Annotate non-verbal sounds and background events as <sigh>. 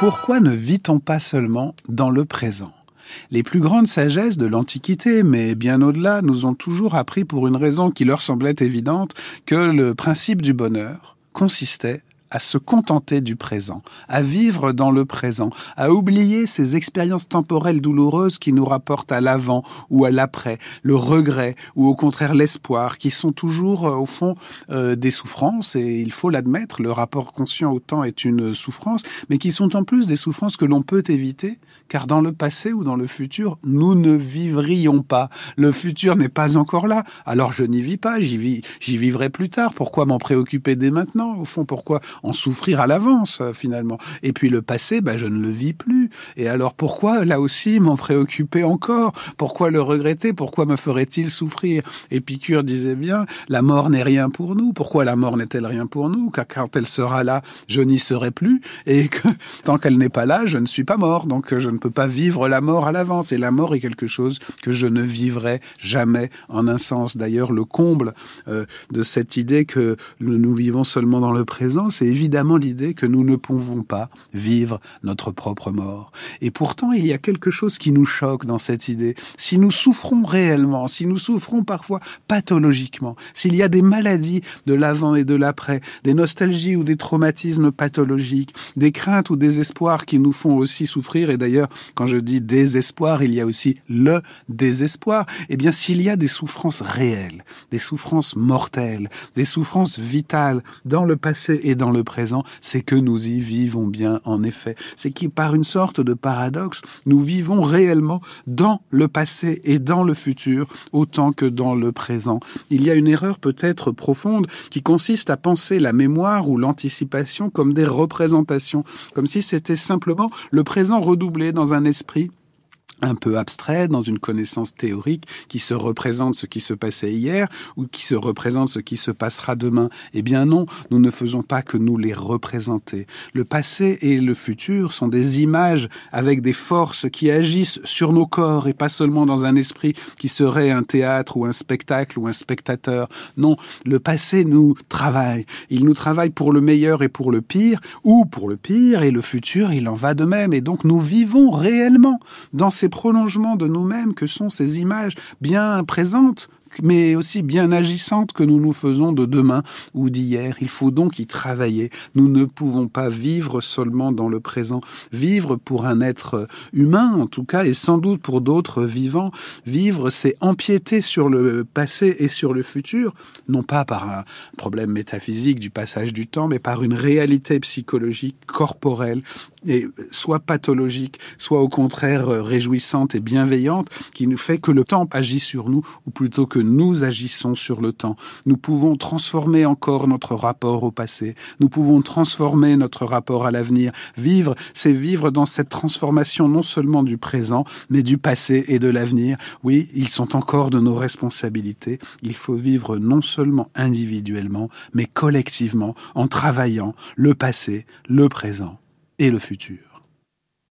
Pourquoi ne vit-on pas seulement dans le présent? Les plus grandes sagesses de l'Antiquité, mais bien au-delà, nous ont toujours appris pour une raison qui leur semblait évidente que le principe du bonheur consistait à se contenter du présent, à vivre dans le présent, à oublier ces expériences temporelles douloureuses qui nous rapportent à l'avant ou à l'après, le regret ou au contraire l'espoir, qui sont toujours euh, au fond euh, des souffrances, et il faut l'admettre, le rapport conscient au temps est une souffrance, mais qui sont en plus des souffrances que l'on peut éviter, car dans le passé ou dans le futur, nous ne vivrions pas. Le futur n'est pas encore là, alors je n'y vis pas, j'y vis, vivrai plus tard. Pourquoi m'en préoccuper dès maintenant? Au fond, pourquoi en souffrir à l'avance euh, finalement. Et puis le passé, bah, je ne le vis plus. Et alors pourquoi là aussi m'en préoccuper encore? Pourquoi le regretter? Pourquoi me ferait-il souffrir? Épicure disait bien, la mort n'est rien pour nous. Pourquoi la mort n'est-elle rien pour nous? Car quand elle sera là, je n'y serai plus. Et que <laughs> tant qu'elle n'est pas là, je ne suis pas mort. Donc je ne peux pas vivre la mort à l'avance. Et la mort est quelque chose que je ne vivrai jamais en un sens. D'ailleurs, le comble euh, de cette idée que nous vivons seulement dans le présent, c'est évidemment l'idée que nous ne pouvons pas vivre notre propre mort. Et pourtant, il y a quelque chose qui nous choque dans cette idée. Si nous souffrons réellement, si nous souffrons parfois pathologiquement, s'il y a des maladies de l'avant et de l'après, des nostalgies ou des traumatismes pathologiques, des craintes ou des espoirs qui nous font aussi souffrir, et d'ailleurs, quand je dis désespoir, il y a aussi le désespoir, eh bien, s'il y a des souffrances réelles, des souffrances mortelles, des souffrances vitales dans le passé et dans le présent, c'est que nous y vivons bien, en effet. C'est qui, par une sorte de paradoxe, nous vivons réellement dans le passé et dans le futur, autant que dans le présent. Il y a une erreur peut-être profonde qui consiste à penser la mémoire ou l'anticipation comme des représentations, comme si c'était simplement le présent redoublé dans un esprit un peu abstrait, dans une connaissance théorique qui se représente ce qui se passait hier ou qui se représente ce qui se passera demain. Eh bien non, nous ne faisons pas que nous les représenter. Le passé et le futur sont des images avec des forces qui agissent sur nos corps et pas seulement dans un esprit qui serait un théâtre ou un spectacle ou un spectateur. Non, le passé nous travaille. Il nous travaille pour le meilleur et pour le pire ou pour le pire et le futur, il en va de même. Et donc nous vivons réellement dans ces prolongements de nous-mêmes que sont ces images bien présentes mais aussi bien agissantes que nous nous faisons de demain ou d'hier. Il faut donc y travailler. Nous ne pouvons pas vivre seulement dans le présent. Vivre pour un être humain, en tout cas, et sans doute pour d'autres vivants, vivre, c'est empiéter sur le passé et sur le futur, non pas par un problème métaphysique du passage du temps, mais par une réalité psychologique, corporelle, et soit pathologique, soit au contraire réjouissante et bienveillante, qui nous fait que le temps agit sur nous, ou plutôt que nous agissons sur le temps. Nous pouvons transformer encore notre rapport au passé. Nous pouvons transformer notre rapport à l'avenir. Vivre, c'est vivre dans cette transformation non seulement du présent, mais du passé et de l'avenir. Oui, ils sont encore de nos responsabilités. Il faut vivre non seulement individuellement, mais collectivement, en travaillant le passé, le présent et le futur.